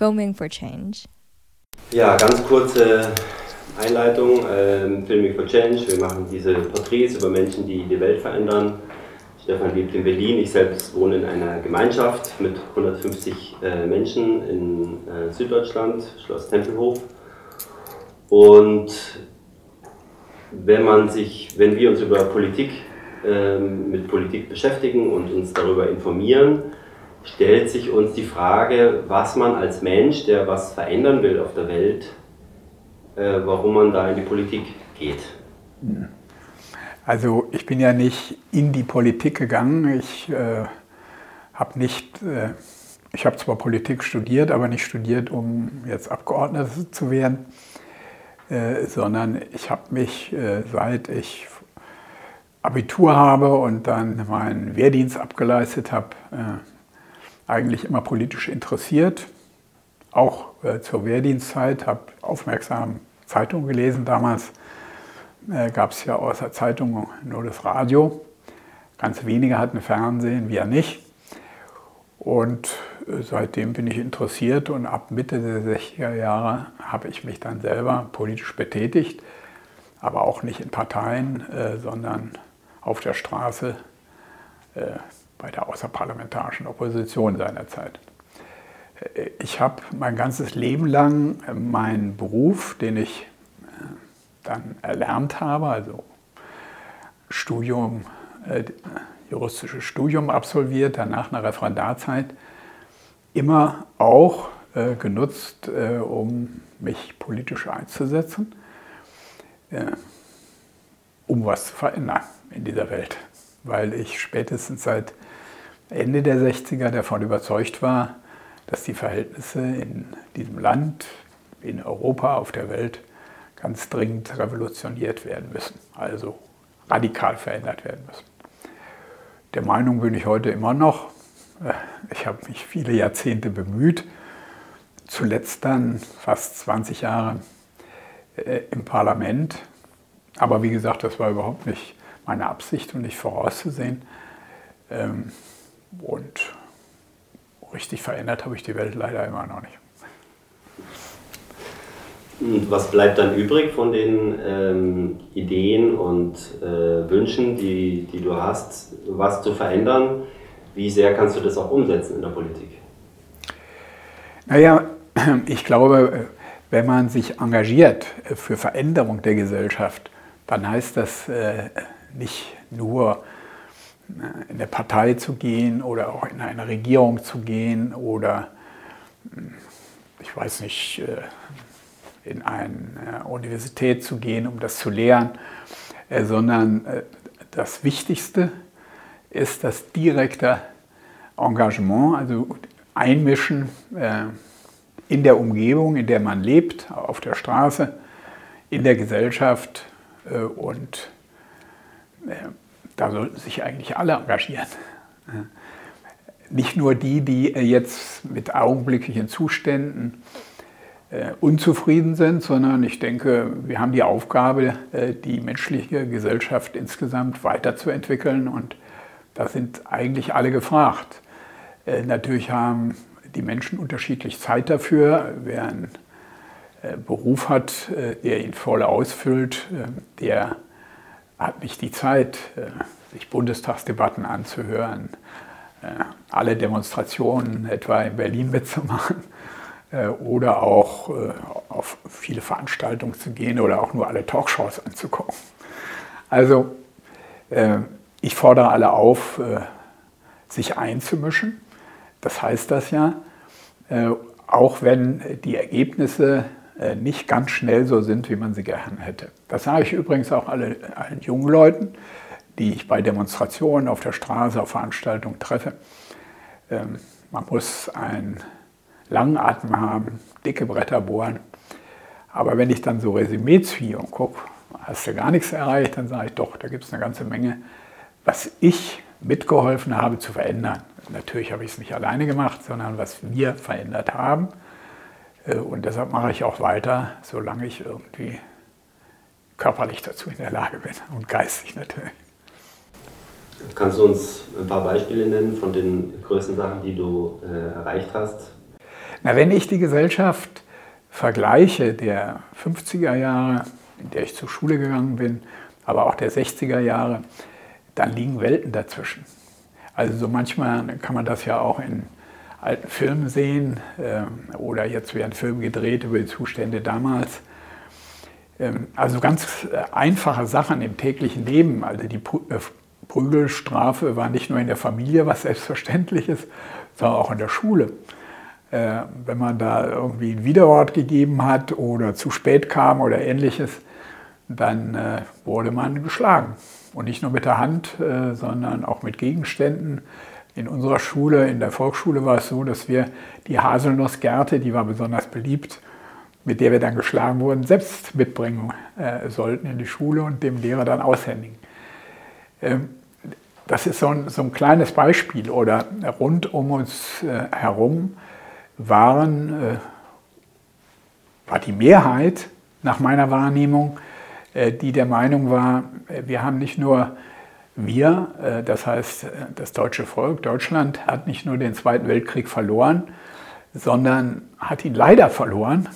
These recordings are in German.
Filming for Change. Ja, ganz kurze Einleitung. Ähm, Filming for Change. Wir machen diese Porträts über Menschen, die die Welt verändern. Stefan lebt in Berlin. Ich selbst wohne in einer Gemeinschaft mit 150 äh, Menschen in äh, Süddeutschland, Schloss Tempelhof. Und wenn man sich, wenn wir uns über Politik ähm, mit Politik beschäftigen und uns darüber informieren, stellt sich uns die Frage, was man als Mensch, der was verändern will auf der Welt, äh, warum man da in die Politik geht. Also ich bin ja nicht in die Politik gegangen. Ich äh, habe nicht, äh, ich habe zwar Politik studiert, aber nicht studiert, um jetzt Abgeordneter zu werden, äh, sondern ich habe mich, äh, seit ich Abitur habe und dann meinen Wehrdienst abgeleistet habe, äh, eigentlich immer politisch interessiert. Auch äh, zur Wehrdienstzeit, habe aufmerksam Zeitungen gelesen damals. Äh, Gab es ja außer Zeitung nur das Radio. Ganz wenige hatten Fernsehen, wir nicht. Und äh, seitdem bin ich interessiert und ab Mitte der 60er Jahre habe ich mich dann selber politisch betätigt, aber auch nicht in Parteien, äh, sondern auf der Straße äh, bei der außerparlamentarischen Opposition seinerzeit. Äh, ich habe mein ganzes Leben lang meinen Beruf, den ich äh, dann erlernt habe, also Studium, äh, juristisches Studium absolviert, danach eine Referendarzeit, immer auch äh, genutzt, äh, um mich politisch einzusetzen, um was zu verändern in dieser Welt, weil ich spätestens seit Ende der 60er davon überzeugt war, dass die Verhältnisse in diesem Land, in Europa, auf der Welt ganz dringend revolutioniert werden müssen, also radikal verändert werden müssen. Der Meinung bin ich heute immer noch. Ich habe mich viele Jahrzehnte bemüht, zuletzt dann fast 20 Jahre äh, im Parlament. Aber wie gesagt, das war überhaupt nicht meine Absicht und nicht vorauszusehen. Und richtig verändert habe ich die Welt leider immer noch nicht. Und was bleibt dann übrig von den ähm, Ideen und äh, Wünschen, die, die du hast, was zu verändern? Wie sehr kannst du das auch umsetzen in der Politik? Naja, ich glaube, wenn man sich engagiert für Veränderung der Gesellschaft, dann heißt das äh, nicht nur in der Partei zu gehen oder auch in eine Regierung zu gehen oder hm, ich weiß nicht, äh, in eine Universität zu gehen, um das zu lehren, äh, sondern das Wichtigste ist das direkte Engagement, also Einmischen in der Umgebung, in der man lebt, auf der Straße, in der Gesellschaft und da sollten sich eigentlich alle engagieren. Nicht nur die, die jetzt mit augenblicklichen Zuständen äh, unzufrieden sind, sondern ich denke, wir haben die Aufgabe, äh, die menschliche Gesellschaft insgesamt weiterzuentwickeln und da sind eigentlich alle gefragt. Äh, natürlich haben die Menschen unterschiedlich Zeit dafür. Wer einen Beruf hat, der ihn voll ausfüllt, der hat nicht die Zeit, äh, sich Bundestagsdebatten anzuhören, äh, alle Demonstrationen etwa in Berlin mitzumachen äh, oder auch auf viele Veranstaltungen zu gehen oder auch nur alle Talkshows anzugucken. Also ich fordere alle auf, sich einzumischen. Das heißt das ja, auch wenn die Ergebnisse nicht ganz schnell so sind, wie man sie gerne hätte. Das sage ich übrigens auch alle, allen jungen Leuten, die ich bei Demonstrationen auf der Straße, auf Veranstaltungen treffe. Ähm, man muss einen langen Atem haben, dicke Bretter bohren. Aber wenn ich dann so Resümee ziehe und gucke, hast du gar nichts erreicht, dann sage ich doch, da gibt es eine ganze Menge, was ich mitgeholfen habe zu verändern. Natürlich habe ich es nicht alleine gemacht, sondern was wir verändert haben. Äh, und deshalb mache ich auch weiter, solange ich irgendwie körperlich dazu in der Lage bin und geistig natürlich. Kannst du uns ein paar Beispiele nennen von den größten Sachen, die du äh, erreicht hast? Na, wenn ich die Gesellschaft vergleiche der 50er Jahre, in der ich zur Schule gegangen bin, aber auch der 60er Jahre, dann liegen Welten dazwischen. Also so manchmal kann man das ja auch in alten Filmen sehen äh, oder jetzt werden Filme gedreht über die Zustände damals. Ähm, also ganz äh, einfache Sachen im täglichen Leben. Also die äh, Prügelstrafe war nicht nur in der Familie was Selbstverständliches, sondern auch in der Schule. Äh, wenn man da irgendwie ein Widerwort gegeben hat oder zu spät kam oder ähnliches, dann wurde man geschlagen. Und nicht nur mit der Hand, sondern auch mit Gegenständen. In unserer Schule, in der Volksschule war es so, dass wir die Haselnussgerte, die war besonders beliebt, mit der wir dann geschlagen wurden, selbst mitbringen äh, sollten in die Schule und dem Lehrer dann aushändigen. Ähm, das ist so ein, so ein, kleines Beispiel. Oder rund um uns äh, herum waren, äh, war die Mehrheit nach meiner Wahrnehmung, äh, die der Meinung war, äh, wir haben nicht nur wir, äh, das heißt das deutsche Volk, Deutschland, hat nicht nur den Zweiten Weltkrieg verloren, sondern hat ihn leider verloren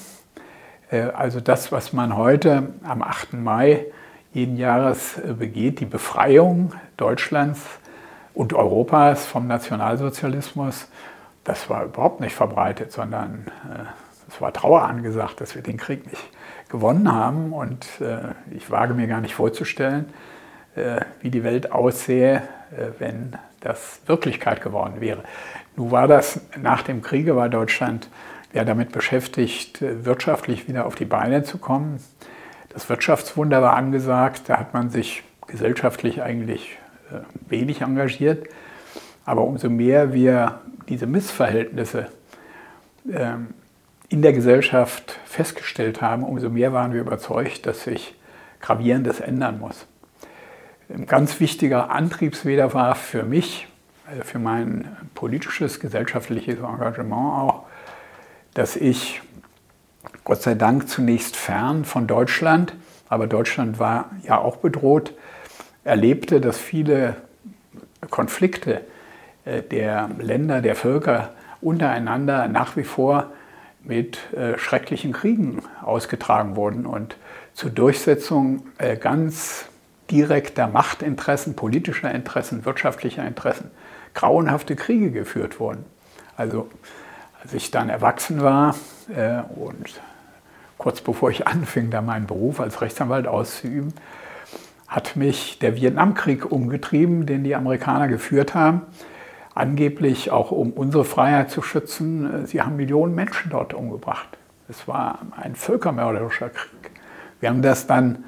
äh, also das, was man heute am 8. Mai jeden Jahres äh, begeht, die Befreiung Deutschlands und Europas vom Nationalsozialismus, das war überhaupt nicht verbreitet, sondern äh, es war Trauer angesagt, dass wir den Krieg nicht gewonnen haben. Und ich wage mir gar nicht vorzustellen, wie die Welt aussähe, wenn das Wirklichkeit geworden wäre. Nun war das nach dem Kriege, war Deutschland ja damit beschäftigt, wirtschaftlich wieder auf die Beine zu kommen. Das Wirtschaftswunder war angesagt, da hat man sich gesellschaftlich eigentlich äh, wenig engagiert. Aber umso mehr wir diese Missverhältnisse ähm, in der Gesellschaft festgestellt haben, umso mehr waren wir überzeugt, dass sich Gravierendes ändern muss. Ein ganz wichtiger Antriebsweder war für mich, also für mein politisches, gesellschaftliches Engagement auch, dass ich Gott sei Dank zunächst fern von Deutschland, aber Deutschland war ja auch bedroht, erlebte, dass viele Konflikte äh, der Länder, der Völker untereinander nach wie vor mit äh, schrecklichen Kriegen ausgetragen wurden und zur Durchsetzung äh, ganz direkter Machtinteressen, politischer Interessen, wirtschaftlicher Interessen grauenhafte Kriege geführt wurden. Also als ich dann erwachsen war äh, und kurz bevor ich anfing, da meinen Beruf als Rechtsanwalt auszuüben, hat mich der Vietnamkrieg umgetrieben, den die Amerikaner geführt haben. Angeblich auch um unsere Freiheit zu schützen. Sie haben Millionen Menschen dort umgebracht. Es war ein völkermörderischer Krieg. Wir haben das dann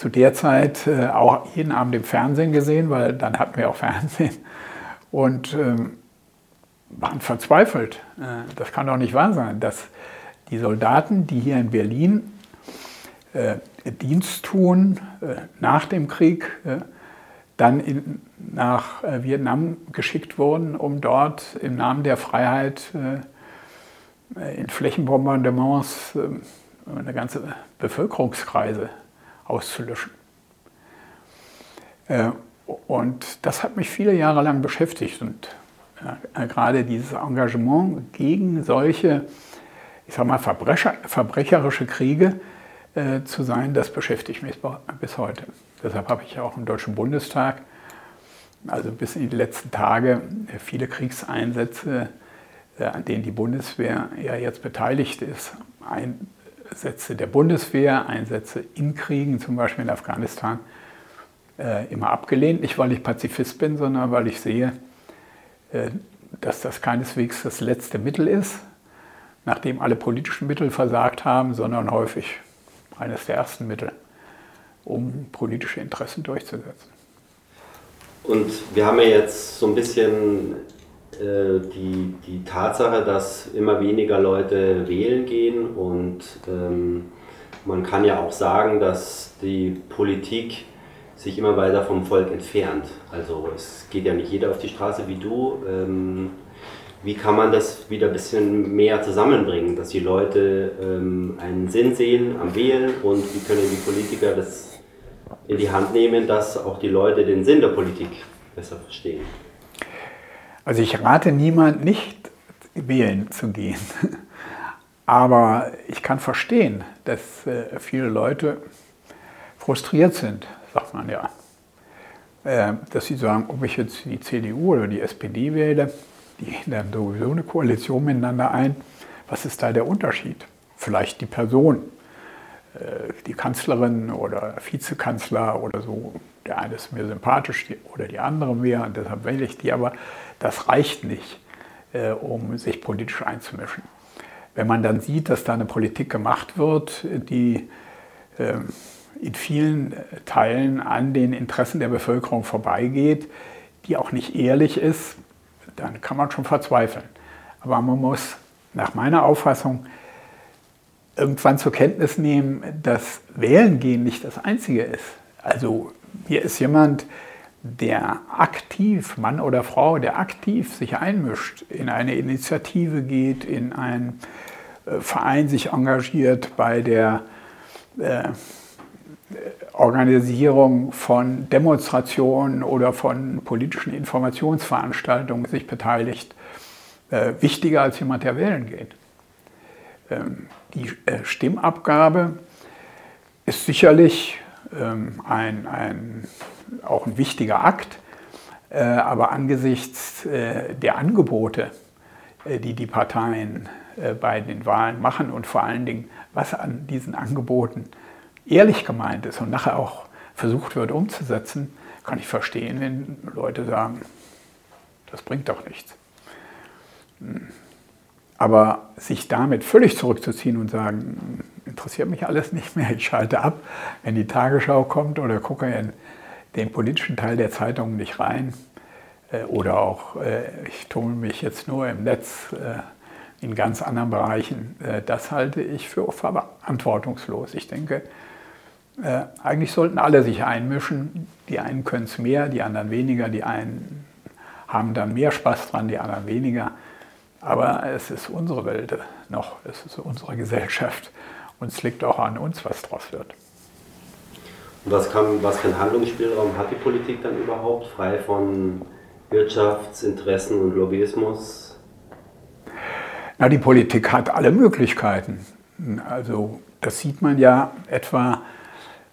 zu der Zeit äh, auch jeden Abend im Fernsehen gesehen, weil dann hatten wir auch Fernsehen. Und ähm, waren verzweifelt. Äh, das kann doch nicht wahr sein, dass die Soldaten, die hier in Berlin äh, Dienst tun äh, nach dem Krieg, dann in, nach Vietnam geschickt wurden, um dort im Namen der Freiheit in Flächenbombardements eine ganze Bevölkerungskreise auszulöschen. Und das hat mich viele Jahre lang beschäftigt und äh, gerade dieses Engagement gegen solche, ich sag mal, Verbrecher, verbrecherische Kriege äh, zu sein, das beschäftigt mich bis heute. Deshalb habe ich auch im Deutschen Bundestag, also bis in die letzten Tage, äh, viele Kriegseinsätze, äh, an denen die Bundeswehr ja jetzt beteiligt ist, Einsätze der Bundeswehr, Einsätze in Kriegen, zum Beispiel in Afghanistan, äh, immer abgelehnt. Nicht, weil ich Pazifist bin, sondern weil ich sehe, äh, dass das keineswegs das letzte Mittel ist, nachdem alle politischen Mittel versagt haben, sondern häufig eines der ersten Mittel, um politische Interessen durchzusetzen. Und wir haben ja jetzt so ein bisschen äh, die, die Tatsache, dass immer weniger Leute wählen gehen und ähm, man kann ja auch sagen, dass die Politik sich immer weiter vom Volk entfernt. Also es geht ja nicht jeder auf die Straße wie du. Ähm, wie kann man das wieder ein bisschen mehr zusammenbringen, dass die Leute ähm, einen Sinn sehen am Wählen und wie können die Politiker das in die Hand nehmen, dass auch die Leute den Sinn der Politik besser verstehen? Also ich rate niemand nicht wählen zu gehen. Aber ich kann verstehen, dass äh, viele Leute frustriert sind, sagt man ja. Äh, dass sie sagen, ob ich jetzt die CDU oder die SPD wähle, die gehen dann sowieso eine Koalition miteinander ein. Was ist da der Unterschied? Vielleicht die Person, die Kanzlerin oder Vizekanzler oder so. Der eine ist mir sympathisch oder die andere mehr und deshalb wähle ich die, aber das reicht nicht, äh, um sich politisch einzumischen. Wenn man dann sieht, dass da eine Politik gemacht wird, die ähm, in vielen Teilen an den Interessen der Bevölkerung vorbeigeht, die auch nicht ehrlich ist, dann kann man schon verzweifeln. Aber man muss nach meiner Auffassung irgendwann zur Kenntnis nehmen, dass Wählen gehen nicht das Einzige ist. Also hier ist jemand, der aktiv, Mann oder Frau, der aktiv sich einmischt, in eine Initiative geht, in einen äh, Verein sich engagiert, bei der äh, Organisierung von Demonstrationen oder von politischen Informationsveranstaltungen sich beteiligt, äh, wichtiger als jemand, der wählen geht. Ähm, die äh, Stimmabgabe ist sicherlich ähm, ein, ein, auch ein wichtiger Akt, äh, aber angesichts äh, der Angebote, die die Parteien bei den Wahlen machen und vor allen Dingen, was an diesen Angeboten ehrlich gemeint ist und nachher auch versucht wird umzusetzen, kann ich verstehen, wenn Leute sagen, das bringt doch nichts. Aber sich damit völlig zurückzuziehen und sagen, interessiert mich alles nicht mehr, ich schalte ab, wenn die Tagesschau kommt oder gucke in den politischen Teil der Zeitung nicht rein äh, oder auch äh, ich tummel mich jetzt nur im Netz äh, in ganz anderen Bereichen, das halte ich für verantwortungslos. Ich denke, eigentlich sollten alle sich einmischen. Die einen können es mehr, die anderen weniger, die einen haben dann mehr Spaß dran, die anderen weniger. Aber es ist unsere Welt noch, es ist unsere Gesellschaft. Und es liegt auch an uns, was draus wird. Was, kann, was für einen Handlungsspielraum hat die Politik dann überhaupt, frei von Wirtschaftsinteressen und Lobbyismus? Na, die Politik hat alle Möglichkeiten. Also das sieht man ja etwa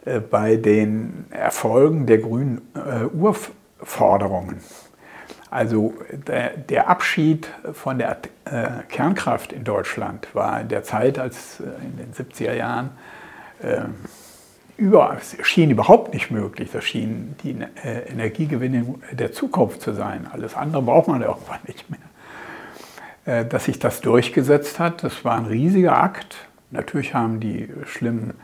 äh, bei den Erfolgen der grünen äh, Urforderungen. Also der, Abschied von der äh, Kernkraft in Deutschland war in der Zeit, als äh, in den 70er Jahren, äh, über, schien überhaupt nicht möglich. Das schien die Energiegewinnung der Zukunft zu sein. Alles andere braucht man irgendwann nicht mehr. Dass sich das durchgesetzt hat, das war ein riesiger Akt. Natürlich haben die schlimmen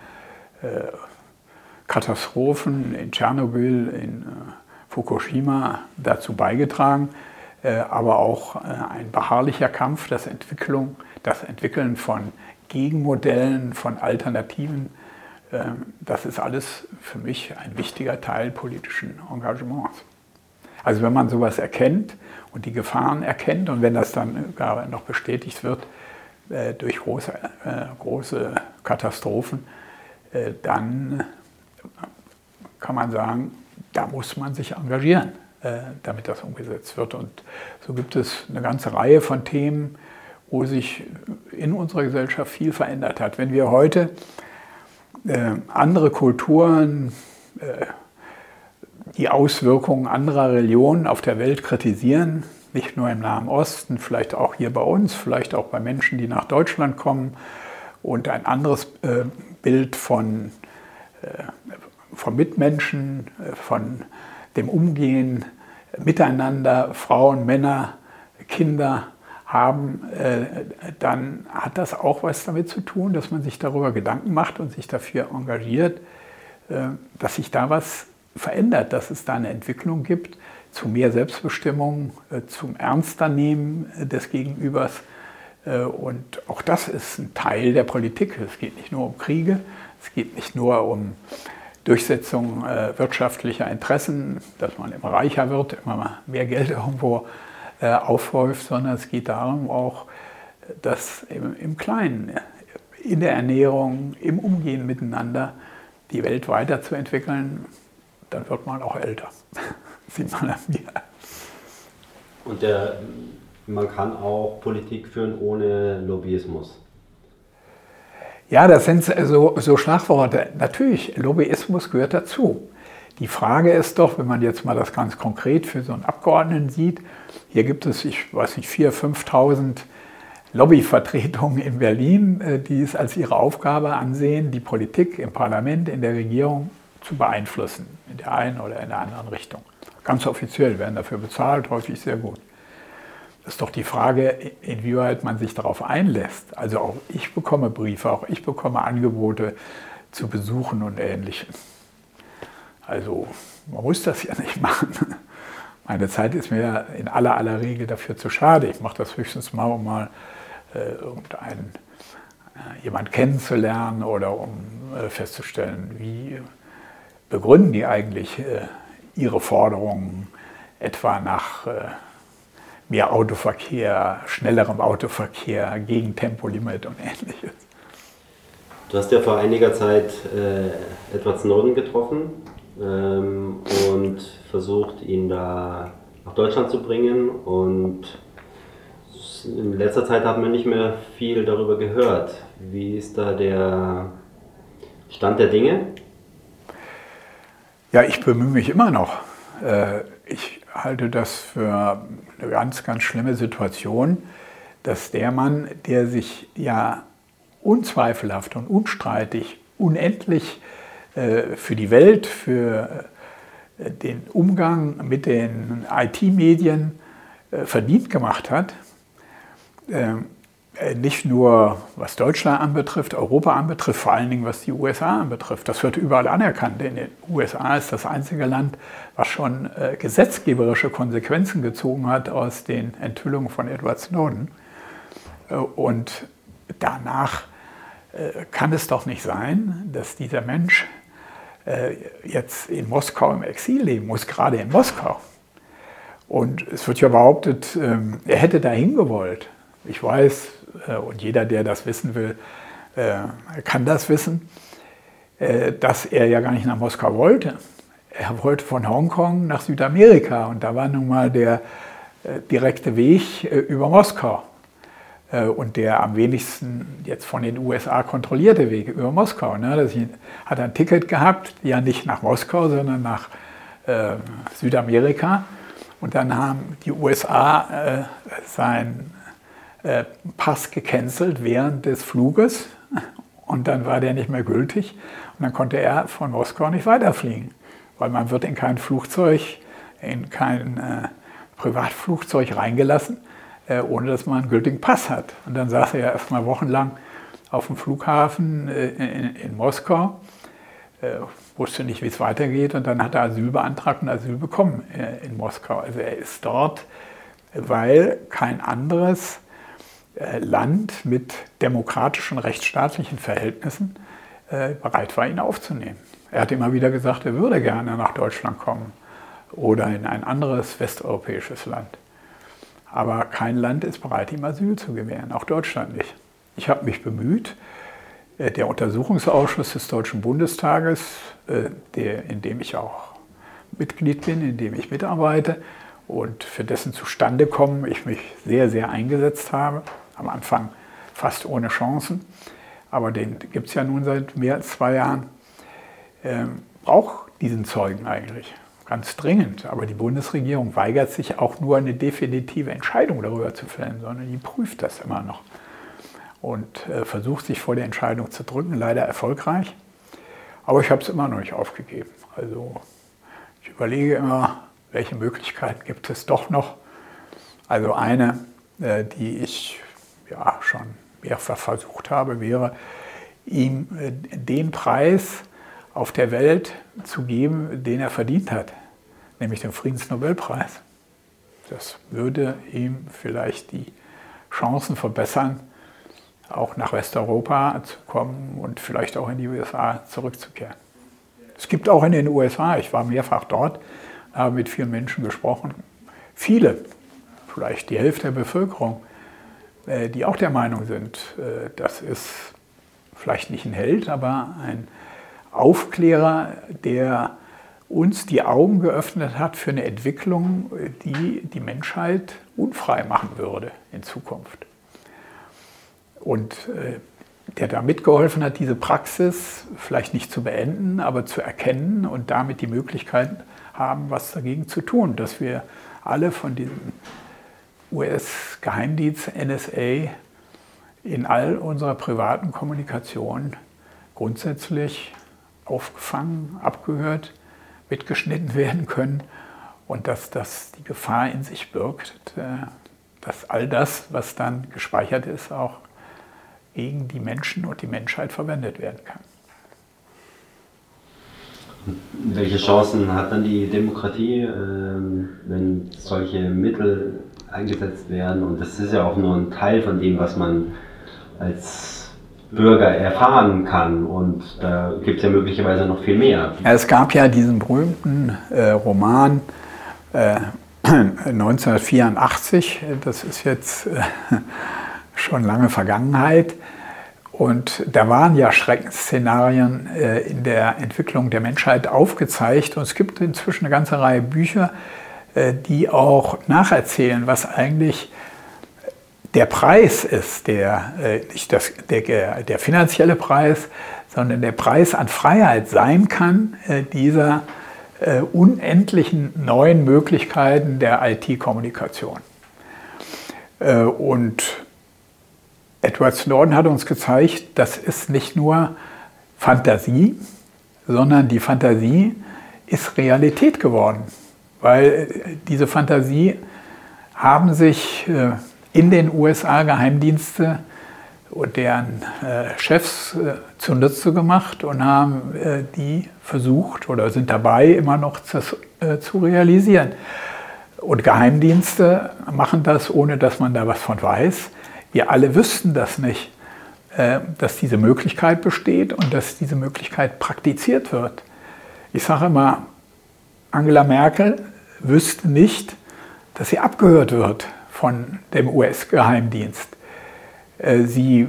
Katastrophen in Tschernobyl, in Fukushima dazu beigetragen, äh, aber auch äh, ein beharrlicher Kampf, das, Entwicklung, das Entwickeln von Gegenmodellen, von Alternativen, äh, das ist alles für mich ein wichtiger Teil politischen Engagements. Also wenn man sowas erkennt und die Gefahren erkennt und wenn das dann gar noch bestätigt wird durch große, große Katastrophen, dann kann man sagen, da muss man sich engagieren, äh, damit das umgesetzt wird. Und so gibt es eine ganze Reihe von Themen, wo sich in unserer Gesellschaft viel verändert hat. Wenn wir heute äh, andere Kulturen, äh, die Auswirkungen anderer Religionen auf der Welt kritisieren, nicht nur im Nahen Osten, vielleicht auch hier bei uns, vielleicht auch bei Menschen, die nach Deutschland kommen und ein anderes Bild von von Mitmenschen, äh, von dem Umgehen miteinander, Frauen, Männer, Kinder haben, äh, dann hat das auch was damit zu tun, dass man sich darüber Gedanken macht und sich dafür engagiert, äh, dass sich da was verändert, dass es da eine Entwicklung gibt zu mehr Selbstbestimmung, zum Ernsternehmen des Gegenübers. Und auch das ist ein Teil der Politik. Es geht nicht nur um Kriege, es geht nicht nur um Durchsetzung äh, wirtschaftlicher Interessen, dass man immer reicher wird, immer mehr Geld irgendwo äh, aufhäuft, sondern es geht darum auch, dass im, im Kleinen, in der Ernährung, im Umgehen miteinander die Welt weiterzuentwickeln, dann wird man auch älter. Sieht man an mir. Und der, man kann auch Politik führen ohne Lobbyismus. Ja, das sind so, so Schlagworte. Natürlich, Lobbyismus gehört dazu. Die Frage ist doch, wenn man jetzt mal das ganz konkret für so einen Abgeordneten sieht, hier gibt es, ich weiß nicht, 4.000, 5.000 Lobbyvertretungen in Berlin, äh, die es als ihre Aufgabe ansehen, die Politik im Parlament, in der Regierung zu beeinflussen, in der einen oder in der anderen Richtung. Ganz offiziell werden dafür bezahlt, häufig sehr gut. Ist doch die Frage, inwieweit man sich darauf einlässt. Also auch ich bekomme Briefe, auch ich bekomme Angebote zu Besuchen und Ähnlichem. Also man muss das ja nicht machen. Meine Zeit ist mir in aller aller Regel dafür zu schade. Ich mache das höchstens mal, um mal äh, irgendeinen äh, jemand kennenzulernen oder um äh, festzustellen, wie begründen die eigentlich äh, ihre Forderungen etwa nach äh, mehr Autoverkehr, schnellerem Autoverkehr, gegen Tempolimit und ähnliches. Du hast ja vor einiger Zeit äh, Edward Snowden getroffen ähm, und versucht, ihn da nach Deutschland zu bringen. Und in letzter Zeit haben wir nicht mehr viel darüber gehört. Wie ist da der Stand der Dinge? Ja, ich bemühe mich immer noch. Äh, ich halte das für eine ganz, ganz schlimme Situation, dass der Mann, der sich ja unzweifelhaft und unstreitig unendlich äh, für die Welt, für äh, den Umgang mit den IT-Medien verdient gemacht hat, äh, nicht nur was Deutschland anbetrifft, Europa anbetrifft, vor allen Dingen was die USA anbetrifft. Das wird überall anerkannt. In den USA ist das einzige Land, was schon äh, gesetzgeberische Konsequenzen gezogen hat aus den Enthüllungen von Edward Snowden. Äh, und danach äh, kann es doch nicht sein, dass dieser Mensch äh, jetzt in Moskau im Exil leben muss, gerade in Moskau. Und es wird ja behauptet, ähm, er hätte dahin gewollt. Ich weiß, äh, und jeder, der das wissen will, äh, kann das wissen, äh, dass er ja gar nicht nach Moskau wollte. Er wollte von Hongkong nach Südamerika und da war nun mal der direkte Weg über Moskau und der am wenigsten jetzt von den USA kontrollierte Weg über Moskau. Ne? Das hat ein Ticket gehabt, ja nicht nach Moskau, sondern nach Südamerika. Und dann haben die USA sein äh, Pass gecancelt während des Fluges und dann war der nicht mehr gültig und dann konnte er von Moskau nicht weiterfliegen, weil man wird in kein Flugzeug, in kein äh, Privatflugzeug reingelassen, äh, ohne dass man einen gültigen Pass hat. Und dann saß er ja erstmal wochenlang auf dem Flughafen äh, in, in, Moskau, äh, wusste nicht, wie es weitergeht und dann hat er Asyl beantragt und Asyl bekommen äh, in Moskau. Also er ist dort, weil kein anderes Land mit demokratischen, rechtsstaatlichen Verhältnissen äh, bereit war, ihn aufzunehmen. Er hat immer wieder gesagt, er würde gerne nach Deutschland kommen oder in ein anderes westeuropäisches Land. Aber kein Land ist bereit, ihm Asyl zu gewähren, auch Deutschland nicht. Ich habe mich bemüht, äh, der Untersuchungsausschuss des Deutschen Bundestages, in dem ich auch Mitglied bin, in dem ich mitarbeite und für dessen Zustandekommen ich mich sehr, sehr eingesetzt habe, am Anfang fast ohne Chancen, aber den gibt es ja nun seit mehr als zwei Jahren, ähm, braucht diesen Zeugen eigentlich ganz dringend. Aber die Bundesregierung weigert sich auch nur eine definitive Entscheidung darüber zu fällen, sondern die prüft das immer noch und äh, versucht sich vor der Entscheidung zu drücken, leider erfolgreich. Aber ich habe es immer noch nicht aufgegeben. Also ich überlege immer, welche Möglichkeiten gibt es doch noch. Also eine, äh, die ich ja, schon mehrfach versucht habe, wäre, ihm äh, den Preis auf der Welt zu geben, den er verdient hat, nämlich den Friedensnobelpreis. Das würde ihm vielleicht die Chancen verbessern, auch nach Westeuropa zu kommen und vielleicht auch in die USA zurückzukehren. Es gibt auch in den USA, ich war mehrfach dort, habe mit vielen Menschen gesprochen, viele, vielleicht die Hälfte der Bevölkerung, äh, die auch der Meinung sind, äh, das ist vielleicht nicht ein Held, aber ein Aufklärer, der uns die Augen geöffnet hat für eine Entwicklung, die die Menschheit unfrei machen würde in Zukunft. Und äh, der da mitgeholfen hat, diese Praxis vielleicht nicht zu beenden, aber zu erkennen und damit die Möglichkeit haben, was dagegen zu tun, dass wir alle von diesem US-Geheimdienst NSA in all unserer privaten Kommunikation grundsätzlich aufgefangen, abgehört, mitgeschnitten werden können und dass das die Gefahr in sich birgt, äh, dass all das, was dann gespeichert ist, auch gegen die Menschen und die Menschheit verwendet werden kann. Welche Chancen hat dann die Demokratie, ähm, wenn solche Mittel eingesetzt werden? Und das ist ja auch nur ein Teil von dem, was man als Bürger erfahren kann. Und da gibt es ja möglicherweise noch viel mehr. Es gab ja diesen berühmten äh, Roman äh, 1984, das ist jetzt äh, schon lange Vergangenheit. Und da waren ja Schreckensszenarien äh, in der Entwicklung der Menschheit aufgezeigt. Und es gibt inzwischen eine ganze Reihe Bücher, äh, die auch nacherzählen, was eigentlich der Preis ist, der, äh, nicht das, der, der finanzielle Preis, sondern der Preis an Freiheit sein kann, dieser unendlichen neuen Möglichkeiten der IT-Kommunikation. Und Edward Snowden hat uns gezeigt, das ist nicht nur Fantasie, sondern die Fantasie ist Realität geworden, weil diese Fantasie haben sich äh, in den USA Geheimdienste und deren äh, Chefs äh, zunutze gemacht und haben die versucht oder sind dabei immer noch zu realisieren. Und Geheimdienste machen das, ohne dass man da was von weiß. Wir alle wüssten das nicht, äh, dass diese Möglichkeit besteht und dass diese Möglichkeit praktiziert wird. Ich sage immer, Angela Merkel wüsste nicht, dass sie abgehört wird von dem US-Geheimdienst. Äh, sie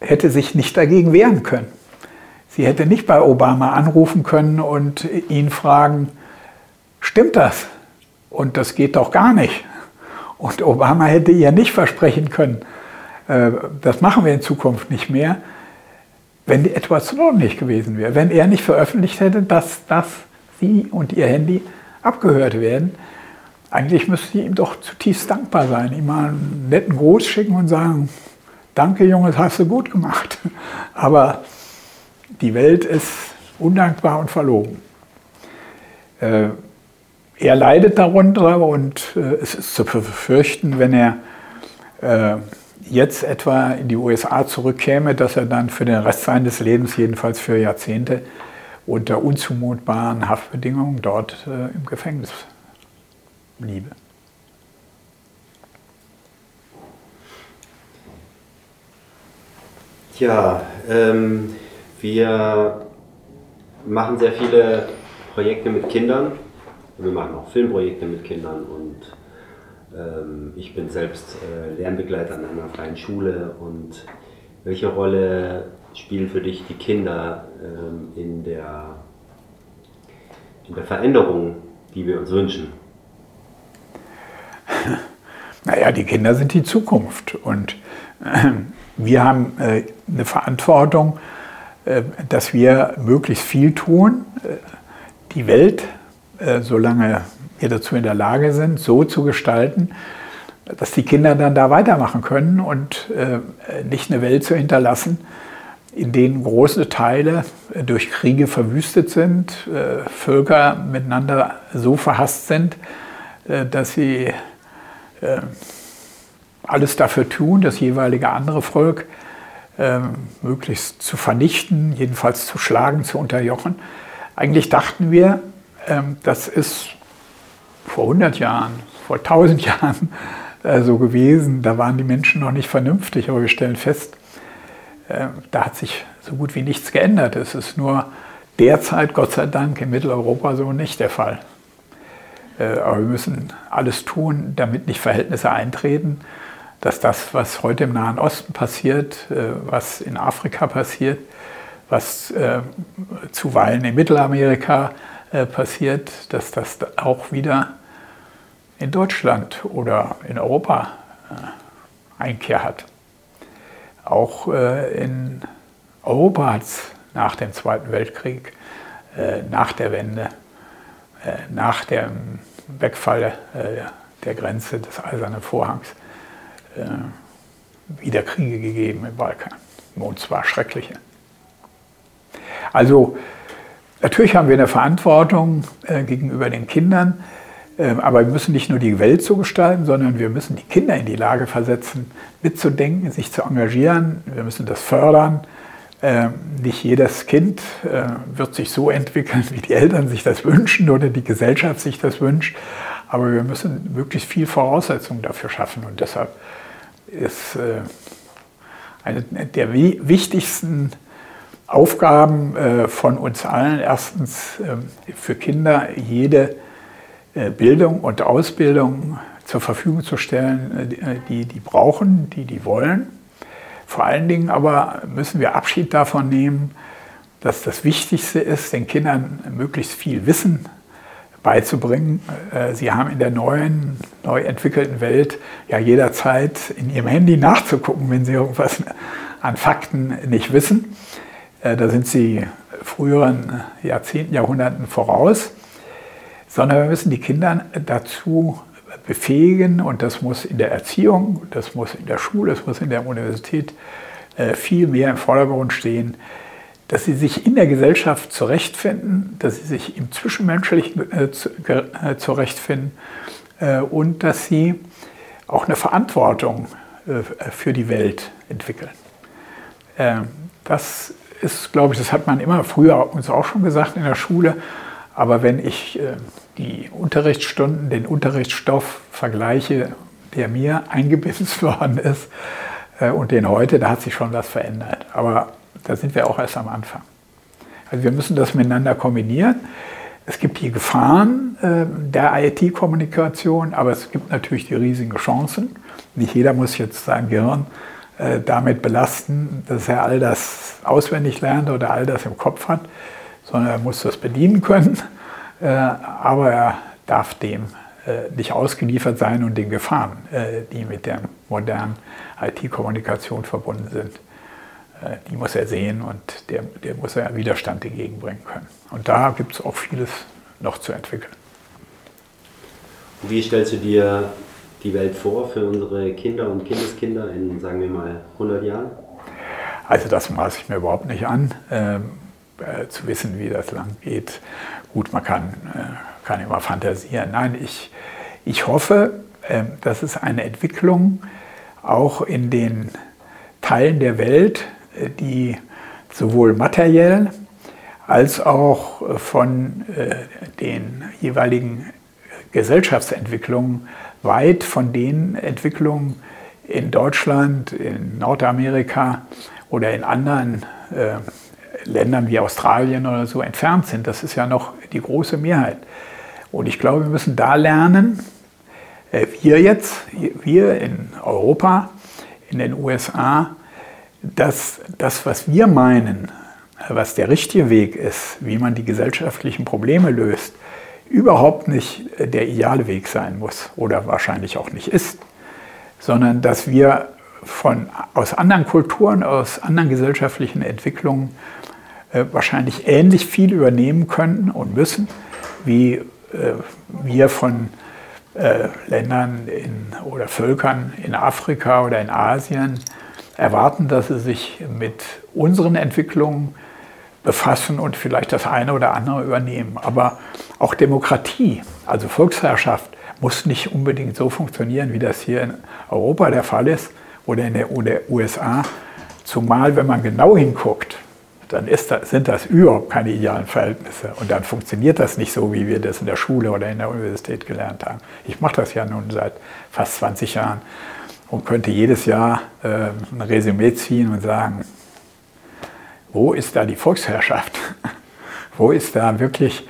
hätte sich nicht dagegen wehren können. Sie hätte nicht bei Obama anrufen können und ihn fragen, stimmt das? Und das geht doch gar nicht. Und Obama hätte ihr nicht versprechen können, äh, das machen wir in Zukunft nicht mehr, wenn Edward Snowden nicht gewesen wäre. Wenn er nicht veröffentlicht hätte, dass, dass sie und ihr Handy abgehört werden. Eigentlich müsste sie ihm doch zutiefst dankbar sein, ihm mal einen netten Gruß schicken und sagen, danke Junge, das hast du gut gemacht. Aber die Welt ist undankbar und verlogen. Äh, er leidet darunter und äh, es ist zu befürchten, wenn er äh, jetzt etwa in die USA zurückkäme, dass er dann für den Rest seines Lebens, jedenfalls für Jahrzehnte, unter unzumutbaren Haftbedingungen dort äh, im Gefängnis bliebe. Tja, ähm, wir machen sehr viele Projekte mit Kindern wir machen auch Filmprojekte mit Kindern und ähm, ich bin selbst äh, Lernbegleiter an einer freien Schule. Und welche Rolle spielen für dich die Kinder ähm, in, der, in der Veränderung, die wir uns wünschen? Naja, die Kinder sind die Zukunft und äh, wir haben äh, eine Verantwortung, äh, dass wir möglichst viel tun, äh, die Welt solange wir dazu in der Lage sind, so zu gestalten, dass die Kinder dann da weitermachen können und äh, nicht eine Welt zu hinterlassen, in denen große Teile durch Kriege verwüstet sind, äh, Völker miteinander so verhasst sind, dass sie alles dafür tun, das jeweilige andere Volk möglichst zu vernichten, jedenfalls zu schlagen, zu unterjochen. Eigentlich dachten wir, das ist vor 100 Jahren, vor 1000 Jahren äh, so gewesen. Da waren die Menschen noch nicht vernünftig, aber wir stellen fest, äh, da hat sich so gut wie nichts geändert. Es ist nur derzeit, Gott sei Dank, in Mitteleuropa so nicht der Fall. Äh, aber wir müssen alles tun, damit nicht Verhältnisse eintreten, dass das, was heute im Nahen Osten passiert, was in Afrika passiert, was zuweilen in Mittelamerika äh, passiert, dass das auch wieder in Deutschland oder in Europa äh, Einkehr hat. Auch äh, in Europa hat es nach dem Zweiten Weltkrieg, nach der Wende, nach dem Wegfall der Grenze des Eisernen Vorhangs wieder Kriege gegeben im Balkan. Und zwar schreckliche. Also natürlich haben wir eine Verantwortung gegenüber den Kindern, ähm, aber wir müssen nicht nur die Welt so gestalten, sondern wir müssen die Kinder in die Lage versetzen, mitzudenken, sich zu engagieren. Wir müssen das fördern. Ähm, nicht jedes Kind äh, wird sich so entwickeln, wie die Eltern sich das wünschen oder die Gesellschaft sich das wünscht. Aber wir müssen möglichst viel Voraussetzungen dafür schaffen. Und deshalb ist äh, eine der wichtigsten Aufgaben äh, von uns allen erstens ähm, für Kinder jede äh, Bildung und Ausbildung zur Verfügung zu stellen, äh, die die brauchen, die die wollen. Vor allen Dingen aber müssen wir Abschied davon nehmen, dass das Wichtigste ist, den Kindern möglichst viel Wissen beizubringen. Sie haben in der neuen, neu entwickelten Welt ja jederzeit in ihrem Handy nachzugucken, wenn sie irgendwas an Fakten nicht wissen. Da sind sie früheren Jahrzehnten, Jahrhunderten voraus sondern wir müssen die Kinder dazu befähigen und das muss in der Erziehung, das muss in der Schule, das muss in der Universität äh, viel mehr im Vordergrund stehen, dass sie sich in der Gesellschaft zurechtfinden, dass sie sich im Zwischenmenschlichen äh, äh, zurechtfinden und dass sie auch eine Verantwortung für die Welt entwickeln. Ähm, das ist, glaube ich, das hat man immer früher uns auch schon gesagt in der Schule, aber wenn ich äh, die Unterrichtsstunden, den Unterrichtsstoff vergleiche, der mir eingebissen worden ist, äh, und den heute, da hat sich schon was verändert. Aber da sind wir auch erst am Anfang. Also wir müssen das miteinander kombinieren. Es gibt die Gefahren äh, der IT-Kommunikation, aber es gibt natürlich die riesigen Chancen. Nicht jeder muss jetzt sein Gehirn damit belasten, dass er all das auswendig lernt oder all das im Kopf hat sondern er muss das bedienen können, äh, aber er darf dem äh, nicht ausgeliefert sein und den Gefahren, äh, die mit der modernen IT-Kommunikation verbunden sind. Die muss er sehen und der, der muss er Widerstand entgegenbringen können. Und da gibt es auch vieles noch zu entwickeln. Wie stellst du dir die Welt vor für unsere Kinder und Kindeskinder in, sagen wir mal, 100 Jahren? Also das maße ich mir überhaupt nicht an. Ähm, äh, zu wissen, wie das lang geht. Gut, man kann, äh, kann immer fantasieren. Nein, ich, ich hoffe, äh, dass es eine Entwicklung auch in den Teilen der Welt, äh, die sowohl materiell als auch von äh, den jeweiligen Gesellschaftsentwicklungen weit von den Entwicklungen in Deutschland, in Nordamerika oder in anderen äh, Ländern wie Australien oder so entfernt sind. Das ist ja noch die große Mehrheit. Und ich glaube, wir müssen da lernen, äh, wir jetzt, wir in Europa, in den USA, dass das, was wir meinen, was der richtige Weg ist, wie man die gesellschaftlichen Probleme löst, überhaupt nicht der ideale Weg sein muss oder wahrscheinlich auch nicht ist, sondern dass wir von, aus anderen Kulturen, aus anderen gesellschaftlichen Entwicklungen äh, wahrscheinlich ähnlich viel übernehmen können und müssen, wie äh, wir von äh, Ländern in, oder Völkern in Afrika oder in Asien erwarten, dass sie sich mit unseren Entwicklungen befassen und vielleicht das eine oder andere übernehmen. Aber auch Demokratie, also Volksherrschaft, muss nicht unbedingt so funktionieren, wie das hier in Europa der Fall ist oder in der USA. Zumal, wenn man genau hinguckt, dann das, sind das überhaupt keine idealen Verhältnisse. Und dann funktioniert das nicht so, wie wir das in der Schule oder in der Universität gelernt haben. Ich mache das ja nun seit fast 20 Jahren und könnte jedes Jahr äh, ein Resümee ziehen und sagen, wo ist da die Volksherrschaft? wo ist da wirklich,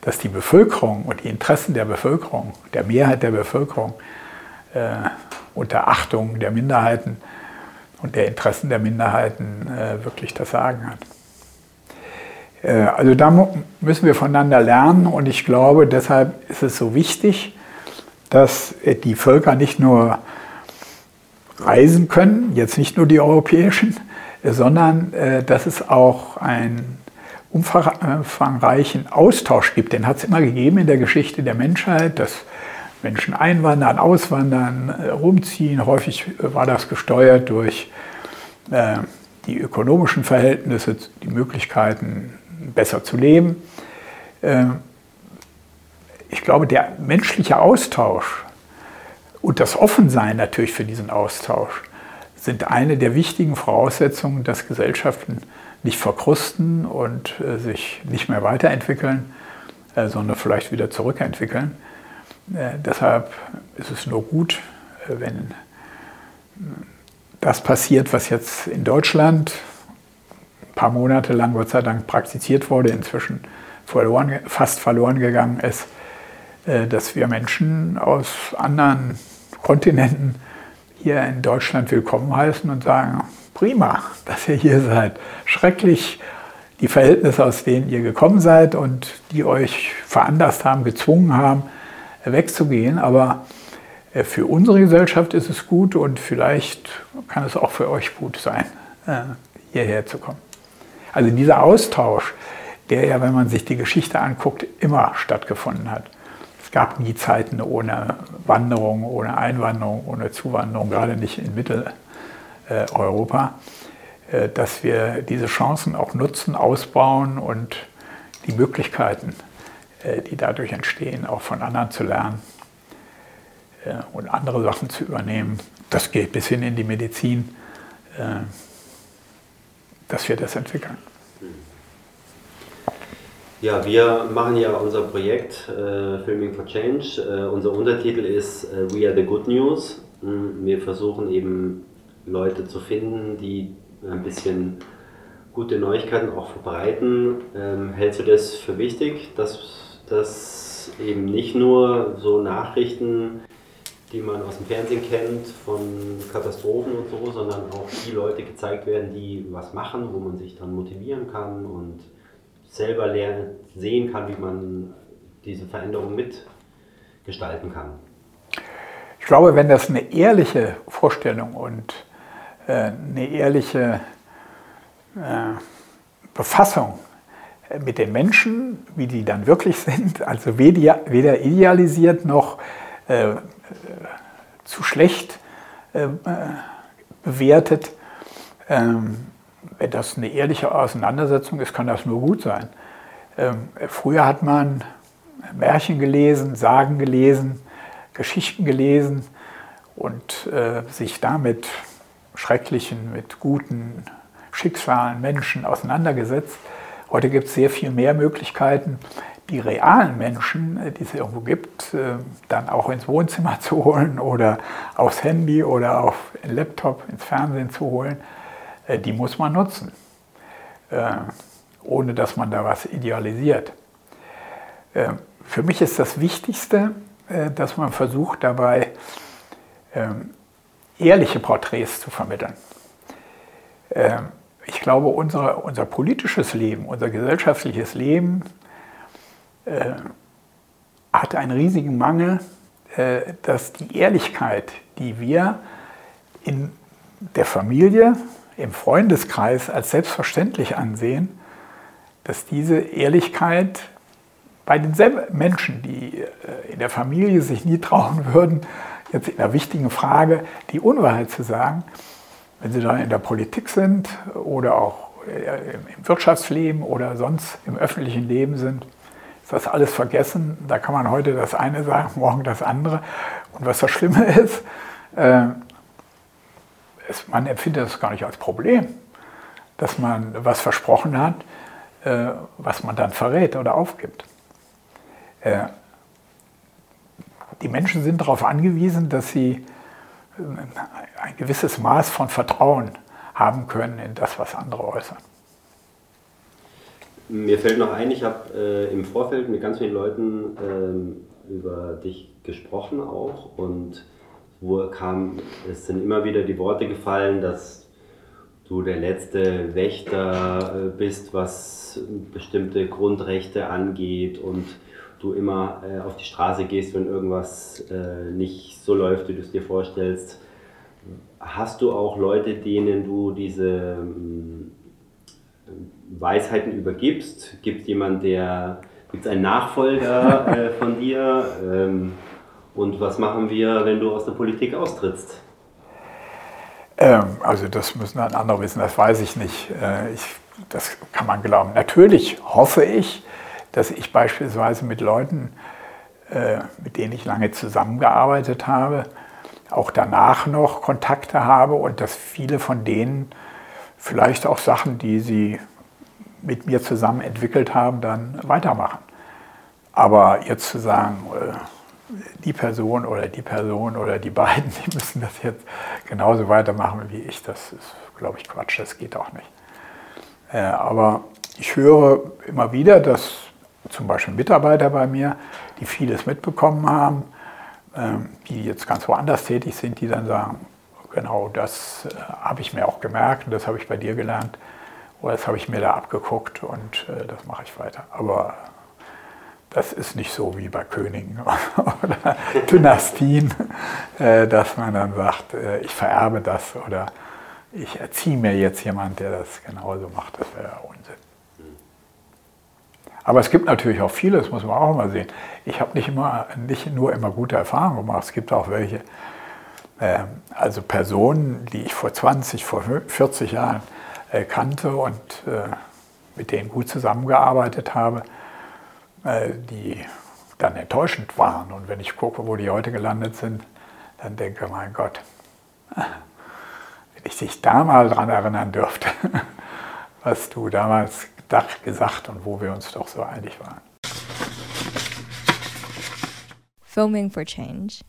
dass die Bevölkerung und die Interessen der Bevölkerung, der Mehrheit der Bevölkerung, äh, unter Achtung der Minderheiten und der Interessen der Minderheiten äh, wirklich das Sagen hat. Äh, also da müssen wir voneinander lernen und ich glaube, deshalb ist es so wichtig, dass die Völker nicht nur reisen können, jetzt nicht nur die europäischen, sondern äh, dass es auch einen umfangreichen Austausch gibt. Den hat es immer gegeben in der Geschichte der Menschheit, dass Menschen einwandern, auswandern, äh, rumziehen. Häufig war das gesteuert durch äh, die ökonomischen Verhältnisse, die Möglichkeiten, besser zu leben. Ich glaube, der menschliche Austausch und das Offensein natürlich für diesen Austausch sind eine der wichtigen Voraussetzungen, dass Gesellschaften nicht verkrusten und äh, sich nicht mehr weiterentwickeln, äh, sondern vielleicht wieder zurückentwickeln. Äh, deshalb ist es nur gut, äh, wenn das passiert, was jetzt in Deutschland ein paar Monate lang, Gott sei Dank, praktiziert wurde, inzwischen verloren, fast verloren gegangen ist, äh, dass wir Menschen aus anderen Kontinenten hier in Deutschland willkommen heißen und sagen, prima, dass ihr hier seid. Schrecklich die Verhältnisse, aus denen ihr gekommen seid und die euch veranlasst haben, gezwungen haben, wegzugehen. Aber äh, für unsere Gesellschaft ist es gut und vielleicht kann es auch für euch gut sein, äh, hierher zu kommen. Also dieser Austausch, der ja, wenn man sich die Geschichte anguckt, immer stattgefunden hat. Es gab nie Zeiten ohne Wanderung, ohne Einwanderung, ohne Zuwanderung, gerade nicht in Mitteleuropa, äh, dass wir diese Chancen auch nutzen, ausbauen und die Möglichkeiten, äh, die dadurch entstehen, auch von anderen zu lernen äh, und andere Sachen zu übernehmen. Das geht bis hin in die Medizin, dass wir das entwickeln. Ja, wir machen ja unser Projekt äh, Filming for Change. Äh, unser Untertitel ist äh, We are the Good News. Mm, wir versuchen eben Leute zu finden, die ein bisschen gute Neuigkeiten auch verbreiten. Ähm, hältst du das für wichtig, dass, dass eben nicht nur so Nachrichten, die man aus dem Fernsehen kennt, von Katastrophen und so, sondern auch die Leute gezeigt werden, die was machen, wo man sich dann motivieren kann und selber lernen, sehen kann, wie man diese Veränderung mitgestalten kann. Ich glaube, wenn das eine ehrliche Vorstellung und äh, eine ehrliche äh, Befassung mit den Menschen, wie die dann wirklich sind, also weder idealisiert noch äh, zu schlecht bewertet, ähm, wenn das eine ehrliche Auseinandersetzung ist, kann das nur gut sein. Ähm, früher hat man Märchen gelesen, Sagen gelesen, Geschichten gelesen und äh, sich damit schrecklichen, mit guten Schicksalen, Menschen auseinandergesetzt. Heute gibt es sehr viel mehr Möglichkeiten, die realen Menschen, äh, die es irgendwo gibt, äh, dann auch ins Wohnzimmer zu holen oder aufs Handy oder auf den Laptop, ins Fernsehen zu holen. Äh, die muss man nutzen, äh, ohne dass man da was idealisiert. Äh, für mich ist das Wichtigste, dass man versucht dabei ähm, ehrliche Porträts zu vermitteln. Ähm, ich glaube, unsere, unser politisches Leben, unser gesellschaftliches Leben hat einen riesigen Mangel, dass die Ehrlichkeit, die wir in der Familie, im Freundeskreis als selbstverständlich ansehen, dass diese Ehrlichkeit bei den Menschen, die äh, in der Familie sich nie trauen würden, jetzt in einer wichtigen Frage die Unwahrheit zu sagen, wenn sie dann in der Politik sind oder auch äh, im Wirtschaftsleben oder sonst im öffentlichen Leben sind, ist das alles vergessen. Da kann man heute das eine sagen, morgen das andere. Und was das Schlimme ist, äh, es, man empfindet das gar nicht als Problem, dass man was versprochen hat, äh, was man dann verrät oder aufgibt. Äh, die Menschen sind darauf angewiesen, dass sie äh, ein gewisses Maß von Vertrauen haben können in das, was andere äußern. Mir fällt noch ein, ich habe äh, im Vorfeld mit ganz vielen Leuten äh, über dich gesprochen auch und wo kam, es sind immer wieder die Worte gefallen, dass du der letzte Wächter äh, bist, was bestimmte Grundrechte angeht und du immer äh, auf die Straße gehst, wenn irgendwas äh, nicht so läuft, wie du es dir vorstellst. hast du auch Leute, denen du diese ähm, Weisheiten übergibst? Gibt es jemanden, der, gibt es einen Nachfolger äh, von dir? Ähm, und was machen wir, wenn du aus der Politik austrittst? Ähm, also das müssen dann andere wissen, das weiß ich nicht. Äh, ich, das kann man glauben. Natürlich hoffe ich, dass ich beispielsweise mit Leuten, äh, mit denen ich lange zusammengearbeitet habe, auch danach noch Kontakte habe und dass viele von denen vielleicht auch Sachen, die sie mit mir zusammen entwickelt haben, dann weitermachen. Aber jetzt zu sagen, äh, die Person oder die Person oder die beiden, die müssen das jetzt genauso weitermachen wie ich, das ist, glaube ich, Quatsch, das geht auch nicht. Äh, aber ich höre immer wieder, dass zum Beispiel Mitarbeiter bei mir, die vieles mitbekommen haben, ähm, die jetzt ganz woanders tätig sind, die dann sagen, genau das äh, habe ich mir auch gemerkt und das habe ich bei dir gelernt oder das habe ich mir da abgeguckt und äh, das mache ich weiter. Aber das ist nicht so wie bei Königen oder Dynastien, äh, dass man dann sagt, ich vererbe das oder ich erziehe mir jetzt jemand, der das genauso macht. Das wäre Unsinn. Aber es gibt natürlich auch viele, das muss man auch mal sehen. Ich habe nicht, nicht nur immer gute Erfahrungen gemacht, es gibt auch welche, äh, also Personen, die ich vor 20, vor 40 Jahren äh, kannte und äh, mit denen gut zusammengearbeitet habe, äh, die dann enttäuschend waren. Und wenn ich gucke, wo die heute gelandet sind, dann denke ich, mein Gott, wenn ich dich da mal dran erinnern dürfte, was du damals gedacht, gesagt und wo wir uns doch so einig waren. Filming for Change